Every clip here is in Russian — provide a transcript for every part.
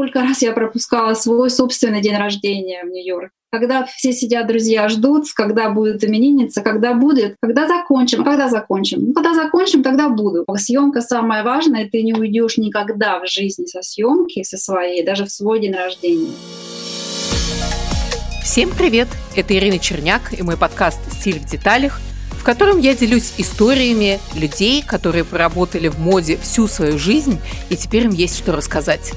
Сколько раз я пропускала свой собственный день рождения в Нью-Йорк. Когда все сидят, друзья, ждут, когда будет именинница, когда будет, когда закончим, когда закончим. Ну, когда закончим, тогда буду. Съемка самое важное, ты не уйдешь никогда в жизни со съемки, со своей, даже в свой день рождения. Всем привет! Это Ирина Черняк и мой подкаст «Стиль в деталях», в котором я делюсь историями людей, которые проработали в моде всю свою жизнь, и теперь им есть что рассказать.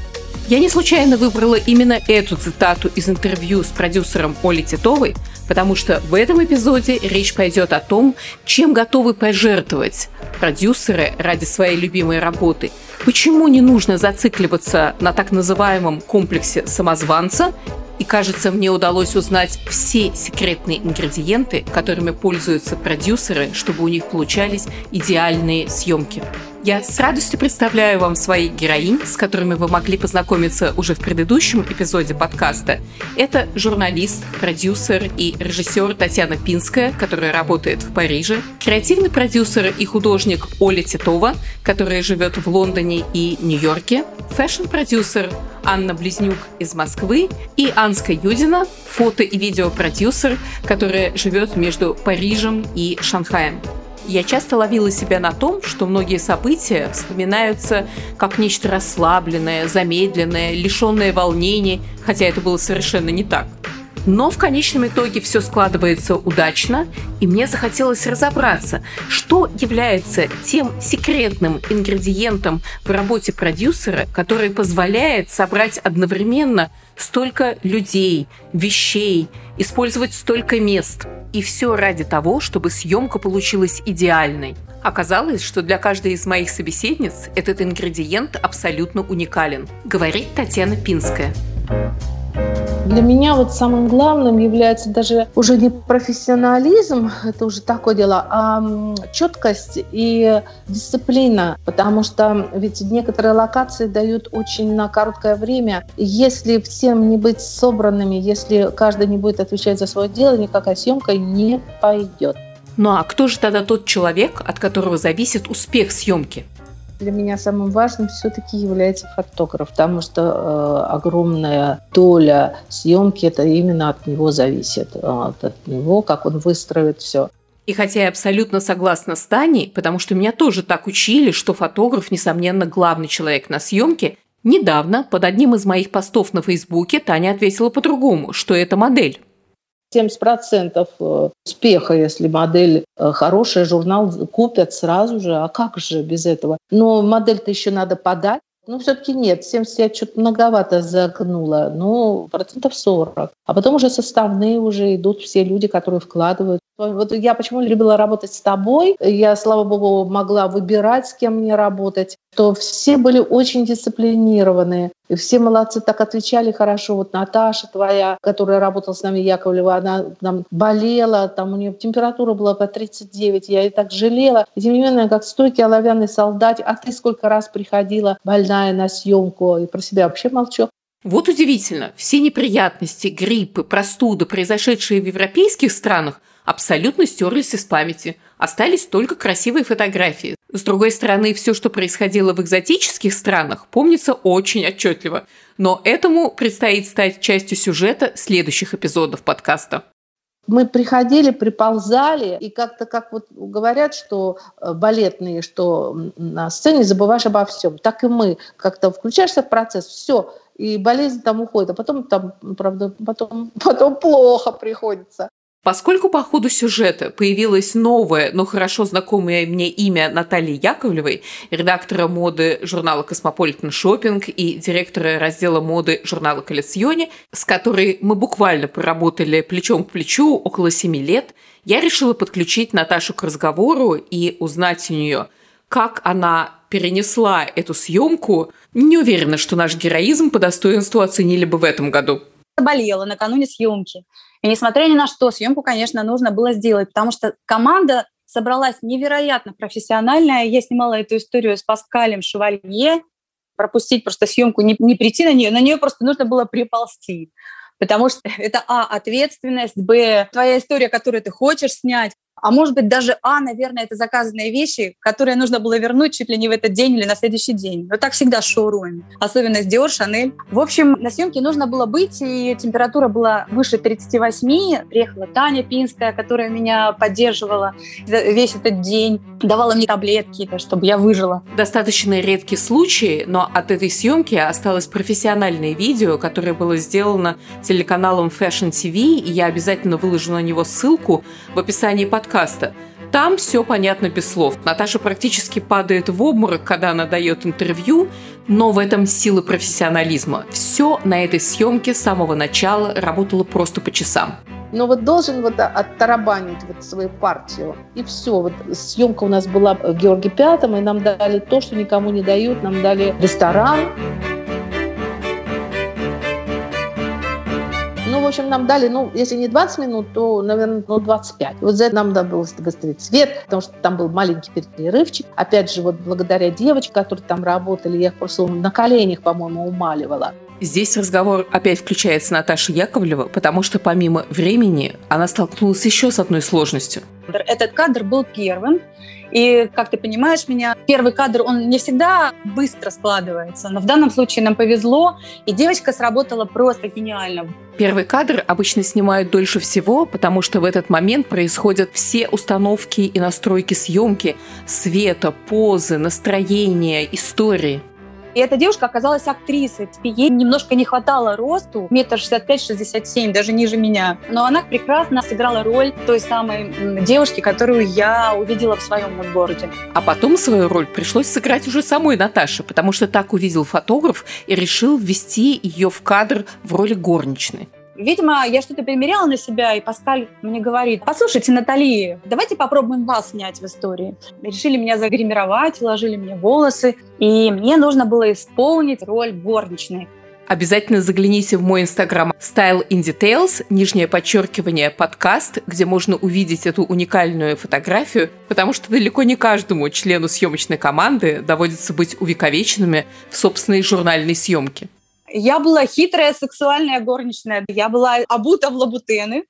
Я не случайно выбрала именно эту цитату из интервью с продюсером Олей Титовой, потому что в этом эпизоде речь пойдет о том, чем готовы пожертвовать продюсеры ради своей любимой работы, почему не нужно зацикливаться на так называемом комплексе самозванца и, кажется, мне удалось узнать все секретные ингредиенты, которыми пользуются продюсеры, чтобы у них получались идеальные съемки. Я с радостью представляю вам своих героинь, с которыми вы могли познакомиться уже в предыдущем эпизоде подкаста. Это журналист, продюсер и режиссер Татьяна Пинская, которая работает в Париже, креативный продюсер и художник Оля Титова, которая живет в Лондоне и Нью-Йорке, fashion-продюсер Анна Близнюк из Москвы и Анска Юдина, фото- и видеопродюсер, которая живет между Парижем и Шанхаем. Я часто ловила себя на том, что многие события вспоминаются как нечто расслабленное, замедленное, лишенное волнений, хотя это было совершенно не так. Но в конечном итоге все складывается удачно, и мне захотелось разобраться, что является тем секретным ингредиентом в работе продюсера, который позволяет собрать одновременно столько людей, вещей, использовать столько мест. И все ради того, чтобы съемка получилась идеальной. Оказалось, что для каждой из моих собеседниц этот ингредиент абсолютно уникален, говорит Татьяна Пинская. Для меня вот самым главным является даже уже не профессионализм, это уже такое дело, а четкость и дисциплина, потому что ведь некоторые локации дают очень на короткое время. Если всем не быть собранными, если каждый не будет отвечать за свое дело, никакая съемка не пойдет. Ну а кто же тогда тот человек, от которого зависит успех съемки? Для меня самым важным все-таки является фотограф, потому что э, огромная доля съемки это именно от него зависит, от, от него, как он выстроит все. И хотя я абсолютно согласна с Таней, потому что меня тоже так учили, что фотограф, несомненно, главный человек на съемке, недавно под одним из моих постов на Фейсбуке Таня ответила по-другому, что это модель. 70% э, успеха, если модель э, хорошая, журнал купят сразу же. А как же без этого? Но модель-то еще надо подать. Ну, все-таки нет, 70 я что-то многовато загнула, ну, процентов 40. А потом уже составные уже идут все люди, которые вкладывают. Вот я почему любила работать с тобой. Я, слава богу, могла выбирать, с кем мне работать. То все были очень дисциплинированные. И все молодцы так отвечали хорошо. Вот Наташа твоя, которая работала с нами, Яковлева, она там болела, там у нее температура была по 39, я ей так жалела. И тем не менее, как стойкий оловянный солдат, а ты сколько раз приходила больная на съемку, и про себя вообще молчу. Вот удивительно, все неприятности, гриппы, простуды, произошедшие в европейских странах, абсолютно стерлись из памяти. Остались только красивые фотографии. С другой стороны, все, что происходило в экзотических странах, помнится очень отчетливо. Но этому предстоит стать частью сюжета следующих эпизодов подкаста. Мы приходили, приползали, и как-то, как вот говорят, что э, балетные, что на сцене забываешь обо всем. Так и мы как-то включаешься в процесс, все, и болезнь там уходит, а потом там, правда, потом, потом плохо приходится. Поскольку по ходу сюжета появилось новое, но хорошо знакомое мне имя Натальи Яковлевой, редактора моды журнала «Cosmopolitan Shopping» и директора раздела моды журнала «Collezioni», с которой мы буквально проработали плечом к плечу около семи лет, я решила подключить Наташу к разговору и узнать у нее, как она перенесла эту съемку. Не уверена, что наш героизм по достоинству оценили бы в этом году. Болела накануне съемки. И несмотря ни на что, съемку, конечно, нужно было сделать, потому что команда собралась невероятно профессиональная. Я снимала эту историю с Паскалем Шевалье. Пропустить просто съемку, не, не прийти на нее, на нее просто нужно было приползти. Потому что это, а, ответственность, б, твоя история, которую ты хочешь снять. А может быть, даже А, наверное, это заказанные вещи, которые нужно было вернуть чуть ли не в этот день или на следующий день. Но так всегда с шоуруме. Особенно с Dior, Chanel. В общем, на съемке нужно было быть, и температура была выше 38. Приехала Таня Пинская, которая меня поддерживала весь этот день, давала мне таблетки, чтобы я выжила. Достаточно редкий случай, но от этой съемки осталось профессиональное видео, которое было сделано телеканалом Fashion TV, и я обязательно выложу на него ссылку в описании подкаста подкаста. Там все понятно без слов. Наташа практически падает в обморок, когда она дает интервью, но в этом сила профессионализма. Все на этой съемке с самого начала работало просто по часам. Но вот должен вот оттарабанить вот свою партию. И все. Вот съемка у нас была в Георгий Пятом, и нам дали то, что никому не дают. Нам дали ресторан. Ну, в общем, нам дали, ну, если не 20 минут, то, наверное, ну, 25. Вот за это нам надо было выставить свет, потому что там был маленький перерывчик. Опять же, вот благодаря девочкам, которые там работали, я их просто на коленях, по-моему, умаливала. Здесь разговор опять включается Наташа Яковлева, потому что помимо времени она столкнулась еще с одной сложностью. Этот кадр был первым, и, как ты понимаешь меня, первый кадр, он не всегда быстро складывается, но в данном случае нам повезло, и девочка сработала просто гениально. Первый кадр обычно снимают дольше всего, потому что в этот момент происходят все установки и настройки съемки, света, позы, настроения, истории. И эта девушка оказалась актрисой. Ей немножко не хватало росту, метр шестьдесят пять, шестьдесят семь, даже ниже меня. Но она прекрасно сыграла роль той самой девушки, которую я увидела в своем городе. А потом свою роль пришлось сыграть уже самой Наташе, потому что так увидел фотограф и решил ввести ее в кадр в роли горничной. Видимо, я что-то примеряла на себя, и Паскаль мне говорит, послушайте, Натали, давайте попробуем вас снять в истории. Решили меня загримировать, уложили мне волосы, и мне нужно было исполнить роль горничной. Обязательно загляните в мой инстаграм Style in Details, нижнее подчеркивание подкаст, где можно увидеть эту уникальную фотографию, потому что далеко не каждому члену съемочной команды доводится быть увековеченными в собственной журнальной съемке. Я была хитрая сексуальная горничная. Я была обута в лабутены.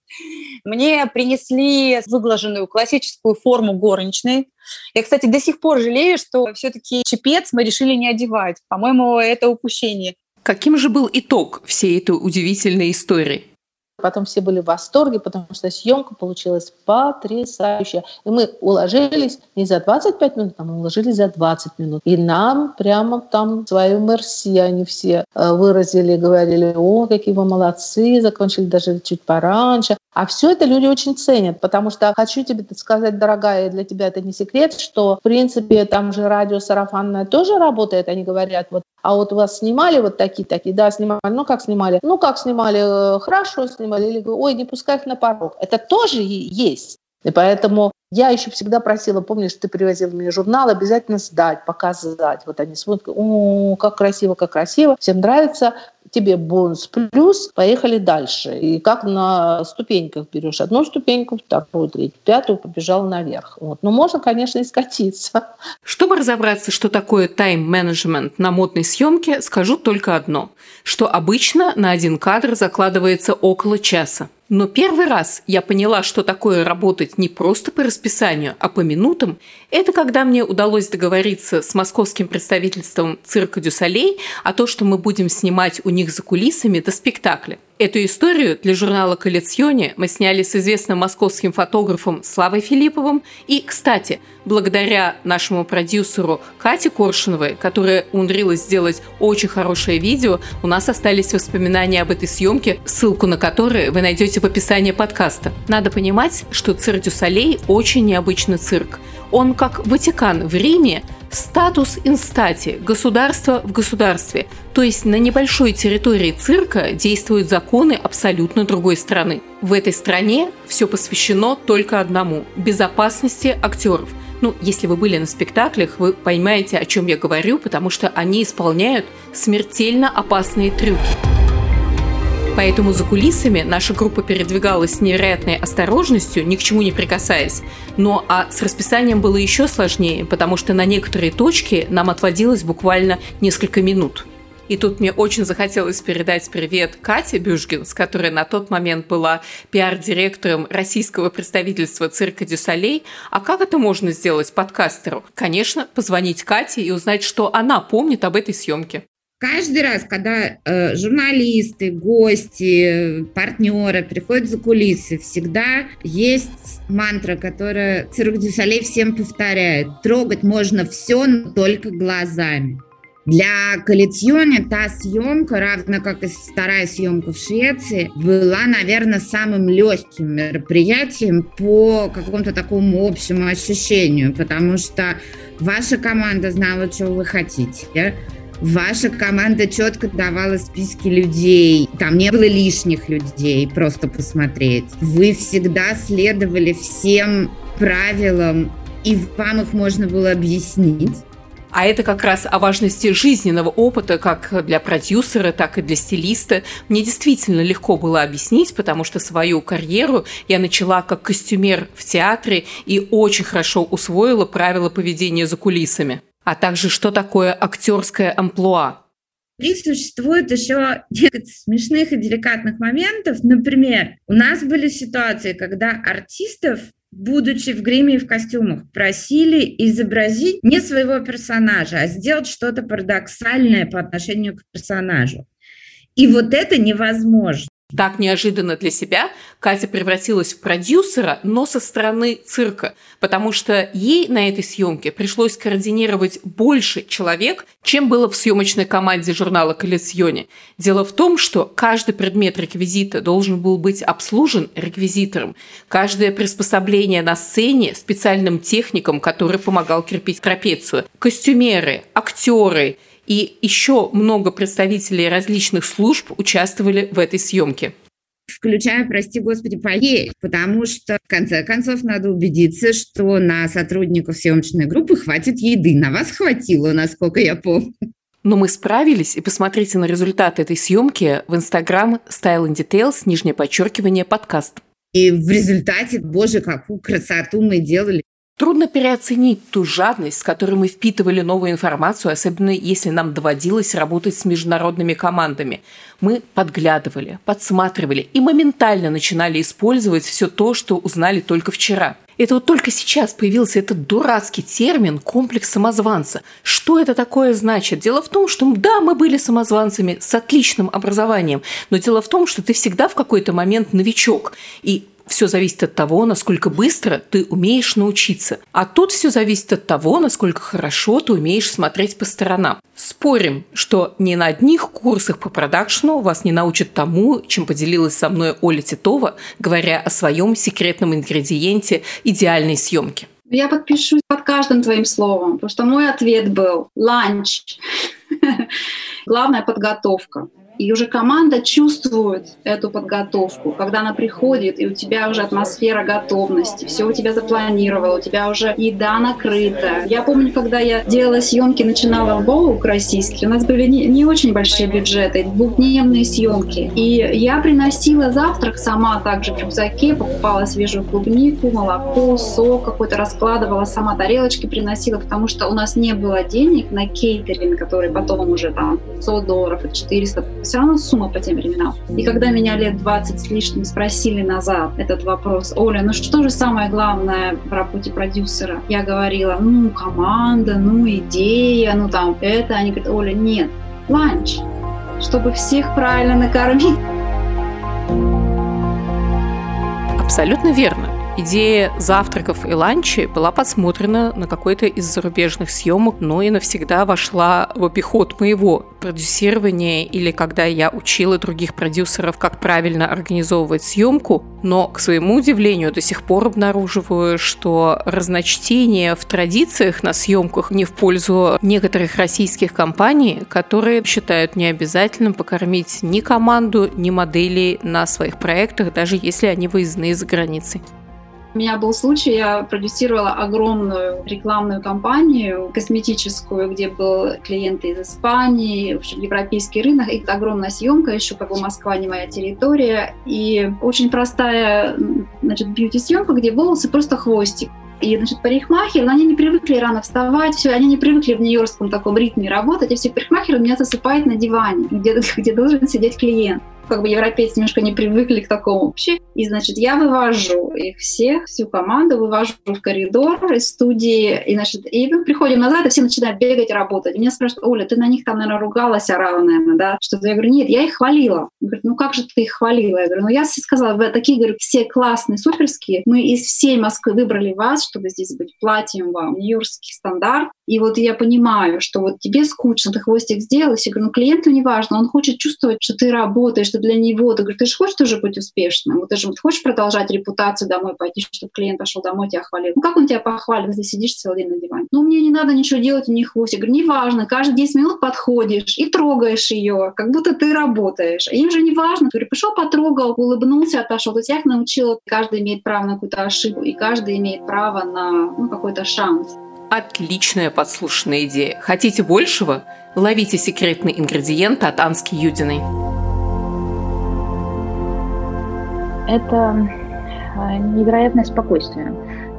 Мне принесли выглаженную классическую форму горничной. Я, кстати, до сих пор жалею, что все-таки чепец мы решили не одевать. По-моему, это упущение. Каким же был итог всей этой удивительной истории? Потом все были в восторге, потому что съемка получилась потрясающая. И мы уложились не за 25 минут, а мы уложились за 20 минут. И нам прямо там свою мерси они все э, выразили, говорили, о, какие вы молодцы, закончили даже чуть пораньше. А все это люди очень ценят, потому что хочу тебе сказать, дорогая, для тебя это не секрет, что, в принципе, там же радио сарафанное тоже работает. Они говорят, вот, а вот вас снимали вот такие-такие, да, снимали, ну как снимали? Ну как снимали, э, хорошо снимали, или, ой, не пускай их на порог. Это тоже есть. И поэтому я еще всегда просила, помнишь, ты привозил мне журнал, обязательно сдать, показать. Вот они смотрят, о, как красиво, как красиво, всем нравится тебе бонус плюс, поехали дальше. И как на ступеньках берешь одну ступеньку, вторую, третью, пятую, побежал наверх. Вот. Но можно, конечно, и скатиться. Чтобы разобраться, что такое тайм-менеджмент на модной съемке, скажу только одно, что обычно на один кадр закладывается около часа. Но первый раз я поняла, что такое работать не просто по расписанию, а по минутам, это когда мне удалось договориться с московским представительством цирка Дюсалей о том, что мы будем снимать у них за кулисами до спектакля. Эту историю для журнала «Коллекционе» мы сняли с известным московским фотографом Славой Филипповым. И, кстати, благодаря нашему продюсеру Кате Коршуновой, которая умудрилась сделать очень хорошее видео, у нас остались воспоминания об этой съемке, ссылку на которые вы найдете в описании подкаста. Надо понимать, что цирк Дюсалей очень необычный цирк. Он как Ватикан в Риме, статус инстати, государство в государстве. То есть на небольшой территории цирка действуют законы абсолютно другой страны. В этой стране все посвящено только одному – безопасности актеров. Ну, если вы были на спектаклях, вы поймаете, о чем я говорю, потому что они исполняют смертельно опасные трюки. Поэтому за кулисами наша группа передвигалась с невероятной осторожностью, ни к чему не прикасаясь. Но а с расписанием было еще сложнее, потому что на некоторые точки нам отводилось буквально несколько минут. И тут мне очень захотелось передать привет Кате Бюшгинс, которая на тот момент была пиар-директором российского представительства цирка Дю Солей. А как это можно сделать подкастеру? Конечно, позвонить Кате и узнать, что она помнит об этой съемке. Каждый раз, когда э, журналисты, гости, партнеры приходят за кулисы, всегда есть мантра, которая Цирк Дю Солей всем повторяет. Трогать можно все, но только глазами. Для Collezioni та съемка, равно как и вторая съемка в Швеции, была, наверное, самым легким мероприятием по какому-то такому общему ощущению, потому что ваша команда знала, что вы хотите. Ваша команда четко давала списки людей. Там не было лишних людей, просто посмотреть. Вы всегда следовали всем правилам, и вам их можно было объяснить. А это как раз о важности жизненного опыта как для продюсера, так и для стилиста. Мне действительно легко было объяснить, потому что свою карьеру я начала как костюмер в театре и очень хорошо усвоила правила поведения за кулисами а также что такое актерское амплуа. И существует еще несколько смешных и деликатных моментов. Например, у нас были ситуации, когда артистов будучи в гриме и в костюмах, просили изобразить не своего персонажа, а сделать что-то парадоксальное по отношению к персонажу. И вот это невозможно. Так неожиданно для себя Катя превратилась в продюсера, но со стороны цирка, потому что ей на этой съемке пришлось координировать больше человек, чем было в съемочной команде журнала «Коллекционе». Дело в том, что каждый предмет реквизита должен был быть обслужен реквизитором. Каждое приспособление на сцене специальным техником, который помогал крепить трапецию. Костюмеры, актеры – и еще много представителей различных служб участвовали в этой съемке включая, прости господи, поесть, потому что в конце концов надо убедиться, что на сотрудников съемочной группы хватит еды. На вас хватило, насколько я помню. Но мы справились, и посмотрите на результат этой съемки в Instagram Style and Details, нижнее подчеркивание, подкаст. И в результате, боже, какую красоту мы делали. Трудно переоценить ту жадность, с которой мы впитывали новую информацию, особенно если нам доводилось работать с международными командами. Мы подглядывали, подсматривали и моментально начинали использовать все то, что узнали только вчера. Это вот только сейчас появился этот дурацкий термин «комплекс самозванца». Что это такое значит? Дело в том, что да, мы были самозванцами с отличным образованием, но дело в том, что ты всегда в какой-то момент новичок. И все зависит от того, насколько быстро ты умеешь научиться. А тут все зависит от того, насколько хорошо ты умеешь смотреть по сторонам. Спорим, что ни на одних курсах по продакшну вас не научат тому, чем поделилась со мной Оля Титова, говоря о своем секретном ингредиенте идеальной съемки. Я подпишусь под каждым твоим словом, потому что мой ответ был «ланч». Главная подготовка. И уже команда чувствует эту подготовку, когда она приходит, и у тебя уже атмосфера готовности, все у тебя запланировано, у тебя уже еда накрыта. Я помню, когда я делала съемки, начинала в Боук российский, у нас были не, не очень большие бюджеты, двухдневные съемки. И я приносила завтрак сама также в рюкзаке, покупала свежую клубнику, молоко, сок какой-то, раскладывала сама, тарелочки приносила, потому что у нас не было денег на кейтеринг, который потом уже там 100 долларов, 400 все равно сумма по тем временам. И когда меня лет 20 с лишним спросили назад этот вопрос, Оля, ну что же самое главное в работе продюсера? Я говорила, ну, команда, ну, идея, ну, там, это. Они говорят, Оля, нет, ланч, чтобы всех правильно накормить. Абсолютно верно. Идея завтраков и ланчи была подсмотрена на какой-то из зарубежных съемок, но и навсегда вошла в обиход моего продюсирования или когда я учила других продюсеров, как правильно организовывать съемку. Но, к своему удивлению, до сих пор обнаруживаю, что разночтение в традициях на съемках не в пользу некоторых российских компаний, которые считают необязательным покормить ни команду, ни моделей на своих проектах, даже если они выездные за границей. У меня был случай, я продюсировала огромную рекламную кампанию косметическую, где был клиенты из Испании, в общем, европейский рынок, и огромная съемка, еще как бы Москва не моя территория, и очень простая, значит, бьюти-съемка, где волосы просто хвостик. И, значит, парикмахеры, они не привыкли рано вставать, все, они не привыкли в нью-йоркском таком ритме работать, и все парикмахеры меня засыпают на диване, где, где должен сидеть клиент как бы европейцы немножко не привыкли к такому вообще. И, значит, я вывожу их всех, всю команду, вывожу в коридор из студии, и, значит, и мы приходим назад, и все начинают бегать, работать. И меня спрашивают, Оля, ты на них там, наверное, ругалась, орала, наверное, да? Что-то. Я говорю, нет, я их хвалила. Он говорит, ну как же ты их хвалила? Я говорю, ну я сказала, вы такие, говорю, все классные, суперские. Мы из всей Москвы выбрали вас, чтобы здесь быть, платим вам нью-йоркский стандарт. И вот я понимаю, что вот тебе скучно, ты хвостик сделал, я говорю, ну клиенту не важно, он хочет чувствовать, что ты работаешь, что для него. Ты говоришь, ты же хочешь тоже быть успешным? Вот ты же хочешь продолжать репутацию домой пойти, чтобы клиент пошел домой, тебя хвалил. Ну как он тебя похвалит, если сидишь целый день на диване? Ну мне не надо ничего делать, у них хвостик. Я говорю, неважно, каждые 10 минут подходишь и трогаешь ее, как будто ты работаешь. А им же не важно. Ты пришел, потрогал, улыбнулся, отошел. То есть я их научила, каждый имеет право на какую-то ошибку, и каждый имеет право на ну, какой-то шанс. Отличная подслушанная идея. Хотите большего? Ловите секретный ингредиент от Ански Юдиной. Это а, невероятное спокойствие.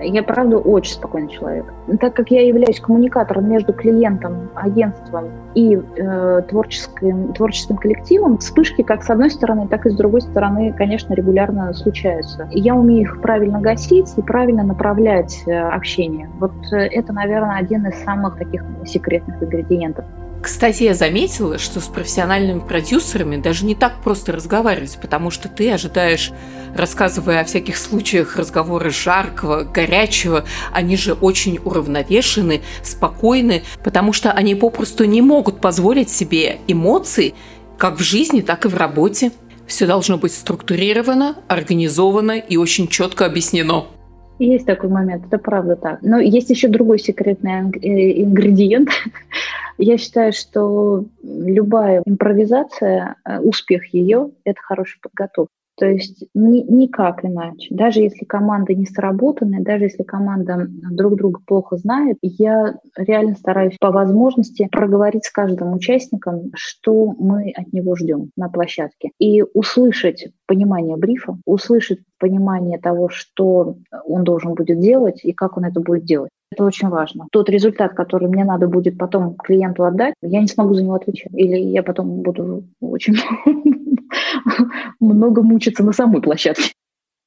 Я, правда, очень спокойный человек. Так как я являюсь коммуникатором между клиентом, агентством и э, творческим, творческим коллективом, вспышки как с одной стороны, так и с другой стороны, конечно, регулярно случаются. И я умею их правильно гасить и правильно направлять э, общение. Вот э, это, наверное, один из самых таких секретных ингредиентов. Кстати, я заметила, что с профессиональными продюсерами даже не так просто разговаривать, потому что ты ожидаешь, рассказывая о всяких случаях разговора жаркого, горячего, они же очень уравновешены, спокойны, потому что они попросту не могут позволить себе эмоций как в жизни, так и в работе. Все должно быть структурировано, организовано и очень четко объяснено. Есть такой момент, это правда так. Но есть еще другой секретный э, ингредиент. Я считаю, что любая импровизация, э, успех ее – это хорошая подготовка. То есть ни, никак иначе. Даже если команда не сработанная, даже если команда друг друга плохо знает, я реально стараюсь по возможности проговорить с каждым участником, что мы от него ждем на площадке. И услышать понимание брифа, услышать понимание того, что он должен будет делать и как он это будет делать. Это очень важно. Тот результат, который мне надо будет потом клиенту отдать, я не смогу за него отвечать. Или я потом буду очень много мучиться на самой площадке.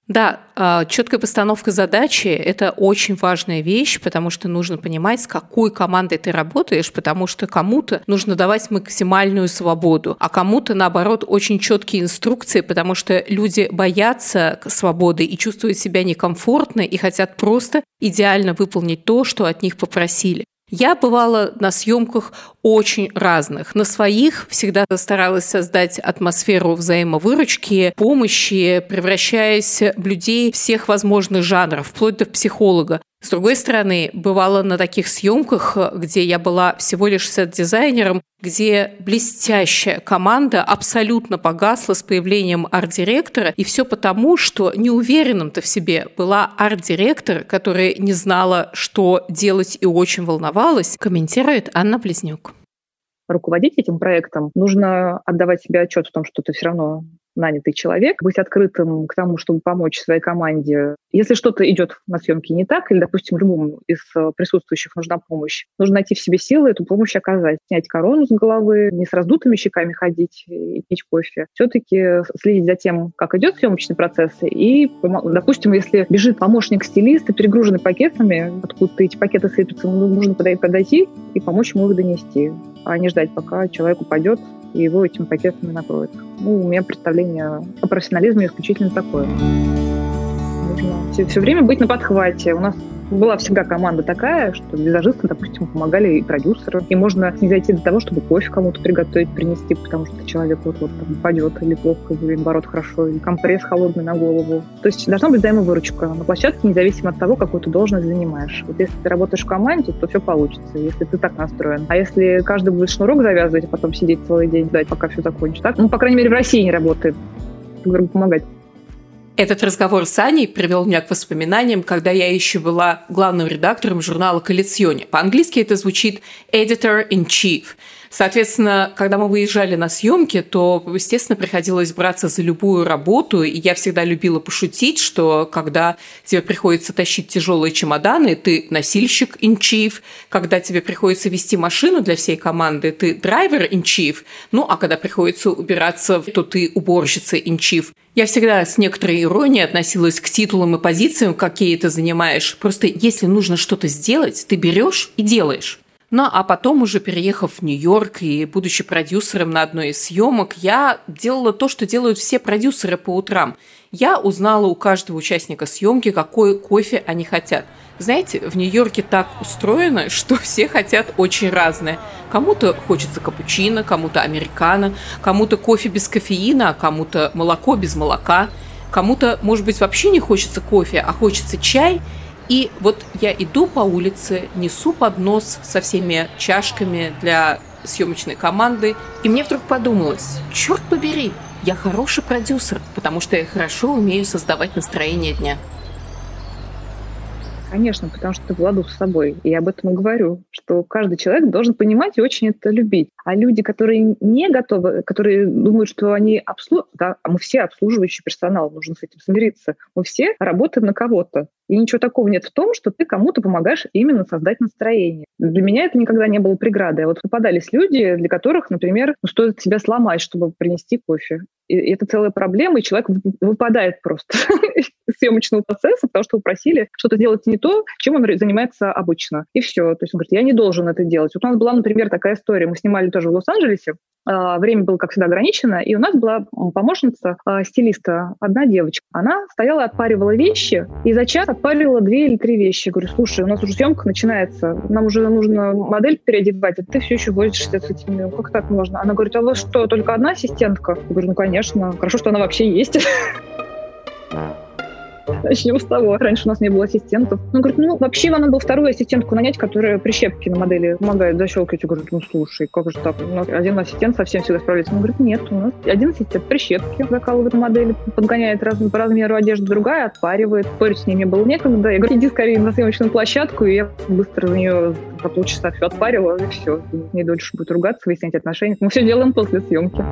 Да, а, четкая постановка задачи – это очень важная вещь, потому что нужно понимать, с какой командой ты работаешь, потому что кому-то нужно давать максимальную свободу, а кому-то, наоборот, очень четкие инструкции, потому что люди боятся свободы и чувствуют себя некомфортно и хотят просто идеально выполнить то, что от них попросили. Я бывала на съемках очень разных. На своих всегда старалась создать атмосферу взаимовыручки, помощи, превращаясь в людей всех возможных жанров, вплоть до психолога. С другой стороны, бывало на таких съемках, где я была всего лишь сет-дизайнером, где блестящая команда абсолютно погасла с появлением арт-директора, и все потому, что неуверенным-то в себе была арт-директор, которая не знала, что делать и очень волновалась, комментирует Анна Близнюк. Руководить этим проектом, нужно отдавать себе отчет в том, что ты все равно нанятый человек, быть открытым к тому, чтобы помочь своей команде. Если что-то идет на съемке не так, или, допустим, любому из э, присутствующих нужна помощь, нужно найти в себе силы эту помощь оказать. Снять корону с головы, не с раздутыми щеками ходить и пить кофе. Все-таки следить за тем, как идет съемочный процесс. И, допустим, если бежит помощник стилиста, перегруженный пакетами, откуда эти пакеты сыпятся, нужно подойти и помочь ему их донести, а не ждать, пока человек упадет и его этим пакетами накроют. Ну, у меня представление о профессионализме исключительно такое. Нужно все, все время быть на подхвате. У нас была всегда команда такая, что визажисты, допустим, помогали и продюсеру. И можно не зайти до того, чтобы кофе кому-то приготовить, принести, потому что человек вот-вот там упадет или плохо, или наоборот хорошо, или компресс холодный на голову. То есть должна быть взаимовыручка на площадке, независимо от того, какую ты должность занимаешь. Вот если ты работаешь в команде, то все получится, если ты так настроен. А если каждый будет шнурок завязывать, а потом сидеть целый день, ждать, пока все закончится, так, ну, по крайней мере, в России не работает. Помогать. Этот разговор с Аней привел меня к воспоминаниям, когда я еще была главным редактором журнала «Коллекционе». По-английски это звучит «editor-in-chief». Соответственно, когда мы выезжали на съемки, то, естественно, приходилось браться за любую работу. И я всегда любила пошутить, что когда тебе приходится тащить тяжелые чемоданы, ты носильщик chief. Когда тебе приходится вести машину для всей команды, ты драйвер chief. Ну, а когда приходится убираться, то ты уборщица chief. Я всегда с некоторой иронией относилась к титулам и позициям, какие ты занимаешь. Просто если нужно что-то сделать, ты берешь и делаешь. Ну, а потом, уже переехав в Нью-Йорк и будучи продюсером на одной из съемок, я делала то, что делают все продюсеры по утрам. Я узнала у каждого участника съемки, какой кофе они хотят. Знаете, в Нью-Йорке так устроено, что все хотят очень разное. Кому-то хочется капучино, кому-то американо, кому-то кофе без кофеина, а кому-то молоко без молока. Кому-то, может быть, вообще не хочется кофе, а хочется чай – и вот я иду по улице, несу поднос со всеми чашками для съемочной команды, и мне вдруг подумалось, черт побери, я хороший продюсер, потому что я хорошо умею создавать настроение дня. Конечно, потому что ты в ладу с собой. И я об этом и говорю, что каждый человек должен понимать и очень это любить. А люди, которые не готовы, которые думают, что они обслуживают, да, а мы все обслуживающий персонал, нужно с этим смириться. Мы все работаем на кого-то. И ничего такого нет в том, что ты кому-то помогаешь именно создать настроение. Для меня это никогда не было преградой. А вот попадались люди, для которых, например, ну, стоит себя сломать, чтобы принести кофе. И это целая проблема, и человек выпадает просто из съемочного процесса, потому что вы просили что-то делать не то, чем он занимается обычно. И все. То есть он говорит, я не должен это делать. Вот у нас была, например, такая история. Мы снимали тоже в Лос-Анджелесе. А, время было, как всегда, ограничено, и у нас была помощница а, стилиста, одна девочка. Она стояла, отпаривала вещи, и за час отпаривала две или три вещи. Я говорю, слушай, у нас уже съемка начинается, нам уже нужно модель переодевать, а ты все еще возишься с этими. Как так можно? Она говорит, а у вас что, только одна ассистентка? Я говорю, ну, конечно. Хорошо, что она вообще есть. Начнем с того. Раньше у нас не было ассистентов. Он говорит, ну, вообще надо было вторую ассистентку нанять, которая прищепки на модели помогает защелкивать. Я говорю, ну, слушай, как же так? У нас один ассистент совсем всегда справляется. Он говорит, нет, у нас один ассистент прищепки закалывает модели, подгоняет раз, по размеру одежды, другая отпаривает. Спорить с ними было некогда. Я говорю, иди скорее на съемочную площадку, и я быстро за нее за полчаса все отпарила, и все. Не дольше будет ругаться, выяснять отношения. Мы все делаем после съемки.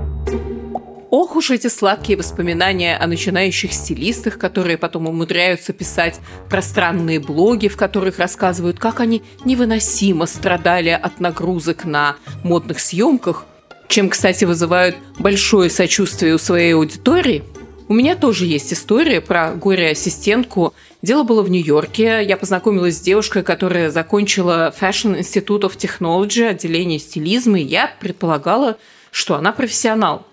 Ох уж эти сладкие воспоминания о начинающих стилистах, которые потом умудряются писать пространные блоги, в которых рассказывают, как они невыносимо страдали от нагрузок на модных съемках, чем, кстати, вызывают большое сочувствие у своей аудитории. У меня тоже есть история про горе-ассистентку. Дело было в Нью-Йорке. Я познакомилась с девушкой, которая закончила Fashion Institute of Technology, отделение стилизма, и я предполагала, что она профессионал.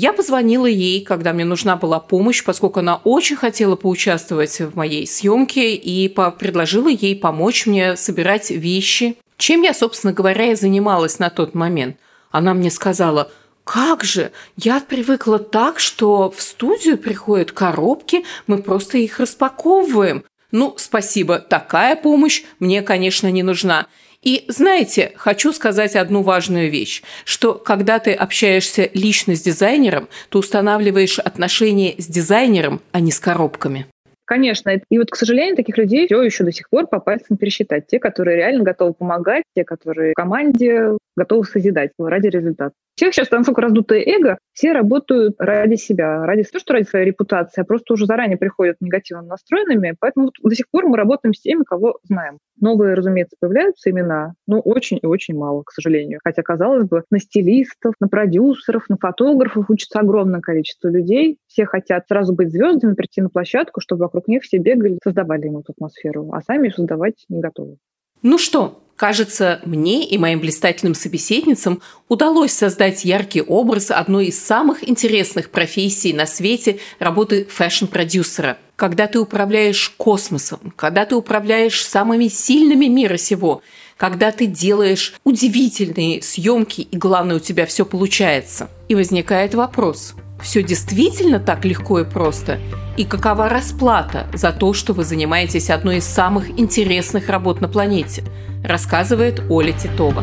Я позвонила ей, когда мне нужна была помощь, поскольку она очень хотела поучаствовать в моей съемке и предложила ей помочь мне собирать вещи. Чем я, собственно говоря, и занималась на тот момент. Она мне сказала, как же, я привыкла так, что в студию приходят коробки, мы просто их распаковываем. Ну, спасибо, такая помощь мне, конечно, не нужна. И знаете, хочу сказать одну важную вещь, что когда ты общаешься лично с дизайнером, ты устанавливаешь отношения с дизайнером, а не с коробками. Конечно. И вот, к сожалению, таких людей все еще до сих пор по пальцам пересчитать. Те, которые реально готовы помогать, те, которые в команде готовы созидать ради результата. Всех сейчас настолько раздутое эго, все работают ради себя, ради не то, что ради своей репутации, а просто уже заранее приходят негативно настроенными, поэтому вот до сих пор мы работаем с теми, кого знаем. Новые, разумеется, появляются имена, но очень и очень мало, к сожалению. Хотя, казалось бы, на стилистов, на продюсеров, на фотографов учится огромное количество людей. Все хотят сразу быть звездами, прийти на площадку, чтобы вокруг них все бегали, создавали ему эту атмосферу, а сами создавать не готовы. Ну что, Кажется, мне и моим блистательным собеседницам удалось создать яркий образ одной из самых интересных профессий на свете работы fashion-продюсера. Когда ты управляешь космосом, когда ты управляешь самыми сильными мира сего, когда ты делаешь удивительные съемки и, главное, у тебя все получается. И возникает вопрос – все действительно так легко и просто? И какова расплата за то, что вы занимаетесь одной из самых интересных работ на планете? Рассказывает Оля Титова.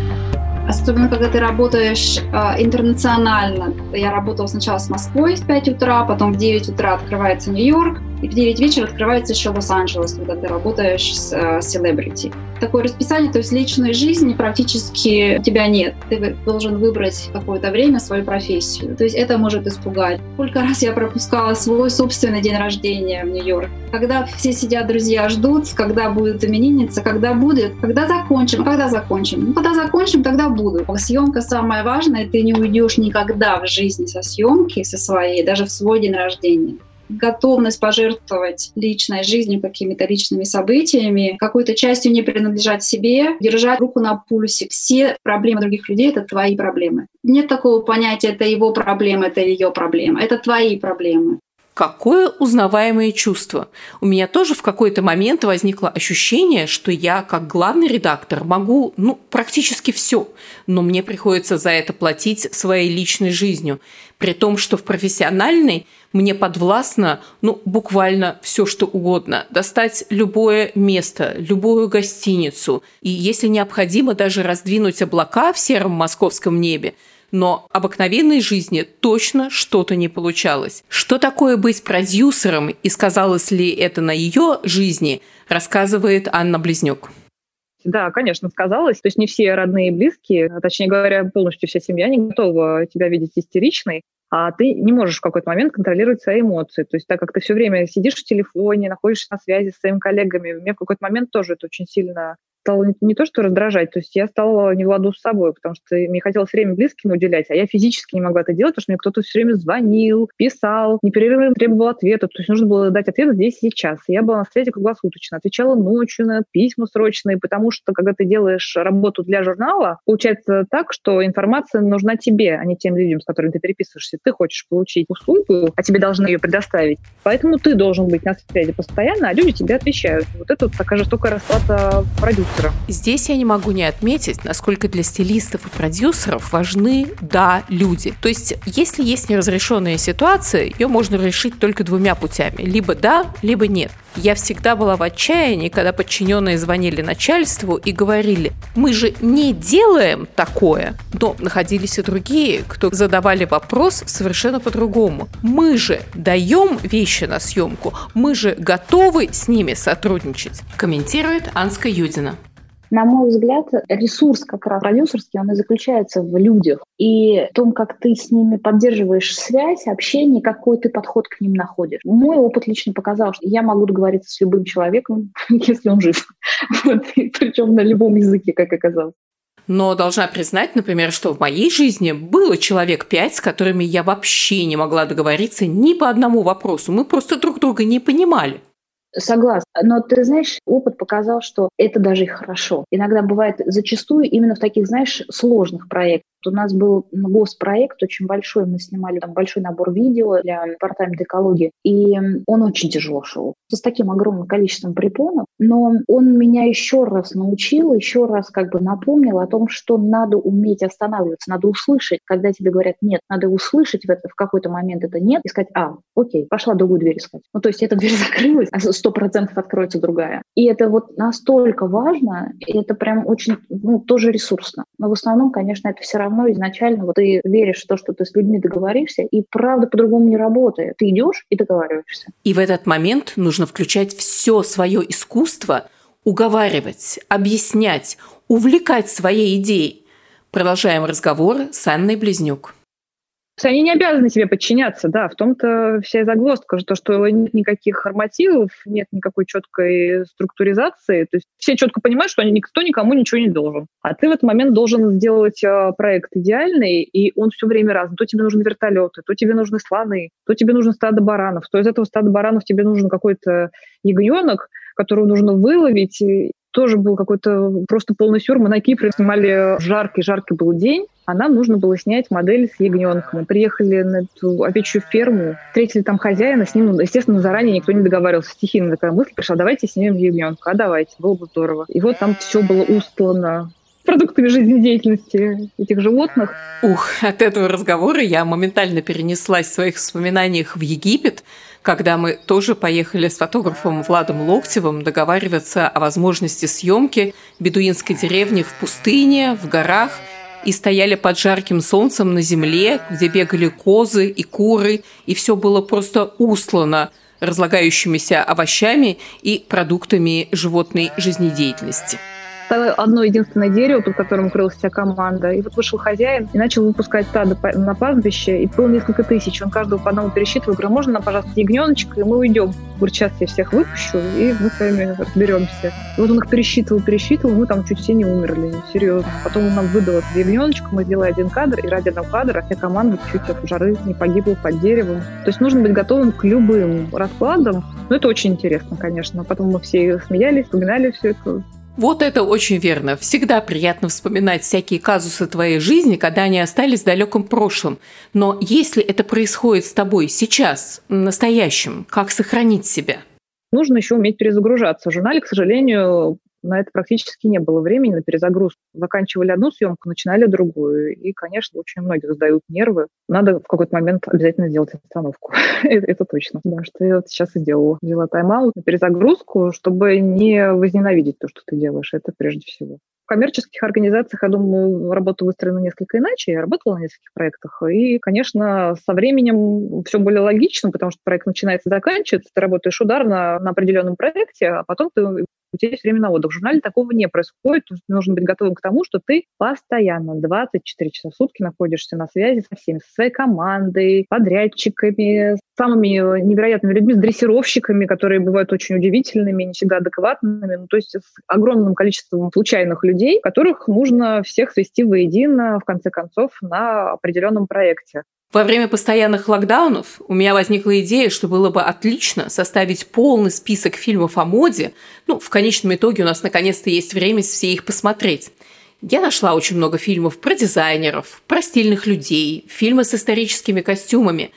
Особенно, когда ты работаешь э, интернационально. Я работала сначала с Москвой в 5 утра, потом в 9 утра открывается Нью-Йорк, и в 9 вечера открывается еще Лос-Анджелес, когда ты работаешь с э, селебрити. Такое расписание, то есть личной жизни практически у тебя нет. Ты должен выбрать какое-то время свою профессию. То есть это может испугать. Сколько раз я пропускала свой собственный день рождения в Нью-Йорк. Когда все сидят, друзья, ждут, когда будет именинница, когда будет, когда закончим, когда закончим. Ну, когда закончим, тогда буду. Съемка самое важное, ты не уйдешь никогда в жизни со съемки, со своей, даже в свой день рождения готовность пожертвовать личной жизнью, какими-то личными событиями, какой-то частью не принадлежать себе, держать руку на пульсе. Все проблемы других людей — это твои проблемы. Нет такого понятия «это его проблема», «это ее проблема». Это твои проблемы. Какое узнаваемое чувство. У меня тоже в какой-то момент возникло ощущение, что я, как главный редактор, могу, ну, практически все, но мне приходится за это платить своей личной жизнью. При том, что в профессиональной мне подвластно, ну, буквально все, что угодно. Достать любое место, любую гостиницу. И если необходимо даже раздвинуть облака в сером московском небе, но обыкновенной жизни точно что-то не получалось. Что такое быть продюсером и сказалось ли это на ее жизни, рассказывает Анна Близнюк. Да, конечно, сказалось. То есть не все родные и близкие, а точнее говоря, полностью вся семья не готова тебя видеть истеричной, а ты не можешь в какой-то момент контролировать свои эмоции. То есть так как ты все время сидишь в телефоне, находишься на связи с своими коллегами, мне в какой-то момент тоже это очень сильно стало не, то, что раздражать, то есть я стала не в ладу с собой, потому что мне хотелось время близким уделять, а я физически не могла это делать, потому что мне кто-то все время звонил, писал, непрерывно требовал ответа, то есть нужно было дать ответ здесь и сейчас. я была на связи круглосуточно, отвечала ночью на письма срочные, потому что когда ты делаешь работу для журнала, получается так, что информация нужна тебе, а не тем людям, с которыми ты переписываешься. Ты хочешь получить услугу, а тебе должны ее предоставить. Поэтому ты должен быть на связи постоянно, а люди тебе отвечают. Вот это вот такая жестокая расплата продюсера продюсеров. Здесь я не могу не отметить, насколько для стилистов и продюсеров важны, да, люди. То есть, если есть неразрешенная ситуация, ее можно решить только двумя путями. Либо да, либо нет. Я всегда была в отчаянии, когда подчиненные звонили начальству и говорили, мы же не делаем такое. Но находились и другие, кто задавали вопрос совершенно по-другому. Мы же даем вещи на съемку, мы же готовы с ними сотрудничать, комментирует Анска Юдина. На мой взгляд, ресурс как раз продюсерский, он и заключается в людях. И в том, как ты с ними поддерживаешь связь, общение, какой ты подход к ним находишь. Мой опыт лично показал, что я могу договориться с любым человеком, если он жив. Вот. Причем на любом языке, как оказалось. Но должна признать, например, что в моей жизни было человек пять, с которыми я вообще не могла договориться ни по одному вопросу. Мы просто друг друга не понимали. Согласна. Но ты знаешь, опыт показал, что это даже и хорошо. Иногда бывает зачастую именно в таких, знаешь, сложных проектах. У нас был госпроект очень большой, мы снимали там большой набор видео для департамента экологии, и он очень тяжело шел, с таким огромным количеством препонов, но он меня еще раз научил, еще раз как бы напомнил о том, что надо уметь останавливаться, надо услышать, когда тебе говорят «нет», надо услышать в, это, в какой-то момент это «нет» и сказать «а, окей, пошла другую дверь искать». Ну, то есть эта дверь закрылась, а сто процентов откроется другая. И это вот настолько важно, и это прям очень, ну, тоже ресурсно. Но в основном, конечно, это все равно равно изначально вот ты веришь в то, что ты с людьми договоришься, и правда по-другому не работает. Ты идешь и договариваешься. И в этот момент нужно включать все свое искусство, уговаривать, объяснять, увлекать своей идеей. Продолжаем разговор с Анной Близнюк они не обязаны тебе подчиняться, да, в том-то вся загвоздка, то, что нет никаких нормативов, нет никакой четкой структуризации, то есть все четко понимают, что никто никому ничего не должен. А ты в этот момент должен сделать а, проект идеальный, и он все время разный. То тебе нужны вертолеты, то тебе нужны слоны, то тебе нужно стадо баранов, то из этого стада баранов тебе нужен какой-то ягненок, которого нужно выловить, тоже был какой-то просто полный сюр. Мы на Кипре снимали жаркий-жаркий был день, а нам нужно было снять модель с ягненком. Мы приехали на эту овечью ферму, встретили там хозяина, с ним, естественно, заранее никто не договаривался. Стихийно такая мысль пришла, давайте снимем ягненка, а давайте, было бы здорово. И вот там все было устлано продуктами жизнедеятельности этих животных. Ух, от этого разговора я моментально перенеслась в своих воспоминаниях в Египет, когда мы тоже поехали с фотографом Владом Локтевым договариваться о возможности съемки бедуинской деревни в пустыне, в горах – и стояли под жарким солнцем на земле, где бегали козы и куры, и все было просто услано разлагающимися овощами и продуктами животной жизнедеятельности одно единственное дерево, под которым укрылась вся команда. И вот вышел хозяин и начал выпускать стадо на пастбище, и было несколько тысяч. Он каждого по одному пересчитывал. Говорю, можно нам, пожалуйста, ягненочка, и мы уйдем. Говорит, сейчас я всех выпущу, и мы с вами разберемся. И вот он их пересчитывал, пересчитывал, мы там чуть все не умерли, серьезно. Потом он нам выдал этот ягненочка, мы сделали один кадр, и ради одного кадра вся команда чуть от жары не погибла под деревом. То есть нужно быть готовым к любым раскладам. Но это очень интересно, конечно. Потом мы все смеялись, вспоминали все это. Вот это очень верно. Всегда приятно вспоминать всякие казусы твоей жизни, когда они остались в далеком прошлом. Но если это происходит с тобой сейчас, настоящем, как сохранить себя? Нужно еще уметь перезагружаться. В журнале, к сожалению, на это практически не было времени, на перезагрузку. Заканчивали одну съемку, начинали другую. И, конечно, очень многие сдают нервы. Надо в какой-то момент обязательно сделать остановку. это, это точно. Да, что я вот сейчас и делала. Взяла тайм-аут на перезагрузку, чтобы не возненавидеть то, что ты делаешь. Это прежде всего. В коммерческих организациях, я думаю, работа выстроена несколько иначе. Я работала на нескольких проектах. И, конечно, со временем все более логично, потому что проект начинается и заканчивается. Ты работаешь ударно на определенном проекте, а потом ты у тебя есть время на отдых. В журнале такого не происходит. Нужно быть готовым к тому, что ты постоянно 24 часа в сутки находишься на связи со всеми, со своей командой, подрядчиками, самыми невероятными людьми, с дрессировщиками, которые бывают очень удивительными, не всегда адекватными. Ну, то есть с огромным количеством случайных людей, которых нужно всех свести воедино, в конце концов, на определенном проекте. Во время постоянных локдаунов у меня возникла идея, что было бы отлично составить полный список фильмов о моде. Ну, в конечном итоге у нас наконец-то есть время все их посмотреть. Я нашла очень много фильмов про дизайнеров, про стильных людей, фильмы с историческими костюмами.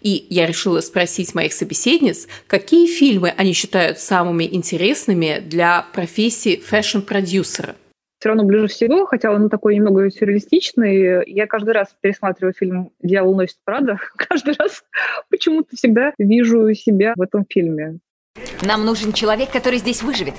И я решила спросить моих собеседниц, какие фильмы они считают самыми интересными для профессии fashion-продюсера все равно ближе всего, хотя он такой немного сюрреалистичный. Я каждый раз пересматриваю фильм «Дьявол носит Прада». Каждый раз почему-то всегда вижу себя в этом фильме. Нам нужен человек, который здесь выживет.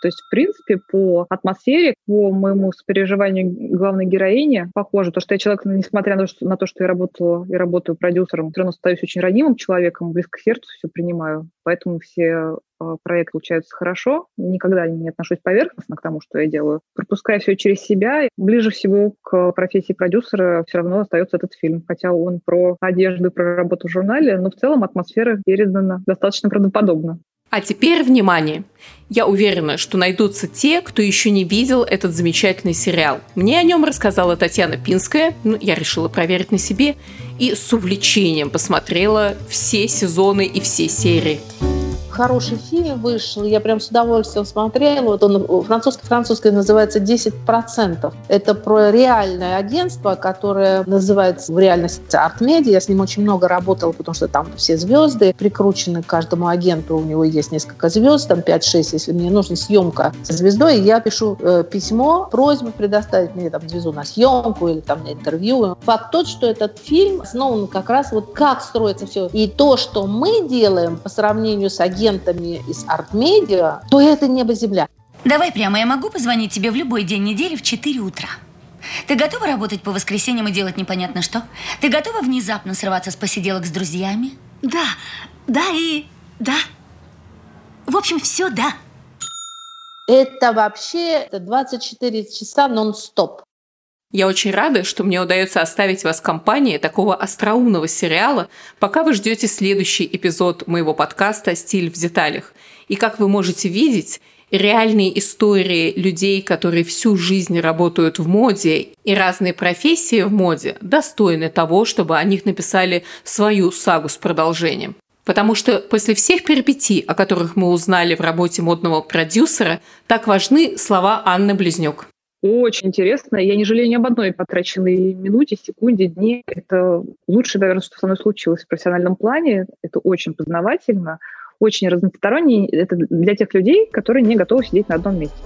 То есть, в принципе, по атмосфере, по моему сопереживанию главной героини похоже. То, что я человек, несмотря на то, что, на то, что я работала и работаю продюсером, все равно остаюсь очень ранимым человеком, близко к сердцу все принимаю. Поэтому все а, проекты получаются хорошо. Никогда не отношусь поверхностно к тому, что я делаю. Пропуская все через себя, ближе всего к профессии продюсера все равно остается этот фильм. Хотя он про одежду, про работу в журнале, но в целом атмосфера передана достаточно правдоподобно. А теперь внимание! Я уверена, что найдутся те, кто еще не видел этот замечательный сериал. Мне о нем рассказала Татьяна Пинская, ну, я решила проверить на себе, и с увлечением посмотрела все сезоны и все серии хороший фильм вышел, я прям с удовольствием смотрела. Вот он французский, французский называется «10%». Это про реальное агентство, которое называется в реальности Media. Я с ним очень много работала, потому что там все звезды прикручены к каждому агенту. У него есть несколько звезд, там 5-6, если мне нужна съемка со звездой, я пишу э, письмо, просьбу предоставить мне там звезду на съемку или там на интервью. Факт тот, что этот фильм основан как раз вот как строится все. И то, что мы делаем по сравнению с агентом, клиентами из арт-медиа, то это небо-земля. Давай прямо, я могу позвонить тебе в любой день недели в 4 утра. Ты готова работать по воскресеньям и делать непонятно что? Ты готова внезапно срываться с посиделок с друзьями? Да, да и да. В общем, все да. Это вообще 24 часа нон-стоп. Я очень рада, что мне удается оставить вас в компании такого остроумного сериала, пока вы ждете следующий эпизод моего подкаста «Стиль в деталях». И как вы можете видеть, реальные истории людей, которые всю жизнь работают в моде, и разные профессии в моде достойны того, чтобы о них написали свою сагу с продолжением. Потому что после всех перипетий, о которых мы узнали в работе модного продюсера, так важны слова Анны Близнюк. Очень интересно. Я не жалею ни об одной потраченной минуте, секунде, дне. Это лучшее, наверное, что со мной случилось в профессиональном плане. Это очень познавательно, очень разносторонне. Это для тех людей, которые не готовы сидеть на одном месте.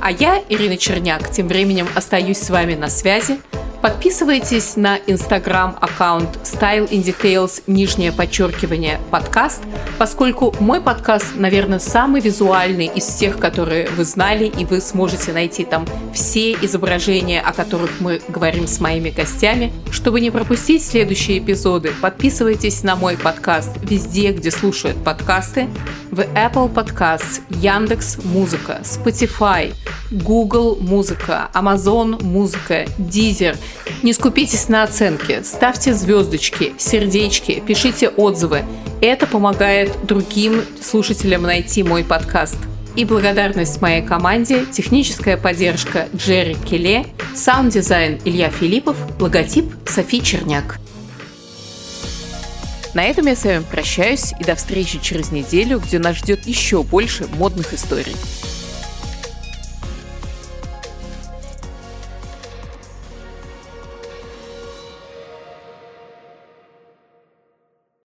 А я, Ирина Черняк, тем временем остаюсь с вами на связи. Подписывайтесь на инстаграм-аккаунт Style in Details, нижнее подчеркивание, подкаст, поскольку мой подкаст, наверное, самый визуальный из всех, которые вы знали, и вы сможете найти там все изображения, о которых мы говорим с моими гостями. Чтобы не пропустить следующие эпизоды, подписывайтесь на мой подкаст везде, где слушают подкасты, в Apple Podcasts, Яндекс Музыка, Spotify, Google Музыка, Amazon Музыка, Deezer – не скупитесь на оценки, ставьте звездочки, сердечки, пишите отзывы. Это помогает другим слушателям найти мой подкаст. И благодарность моей команде, техническая поддержка Джерри Келе, саунд-дизайн Илья Филиппов, логотип Софи Черняк. На этом я с вами прощаюсь и до встречи через неделю, где нас ждет еще больше модных историй.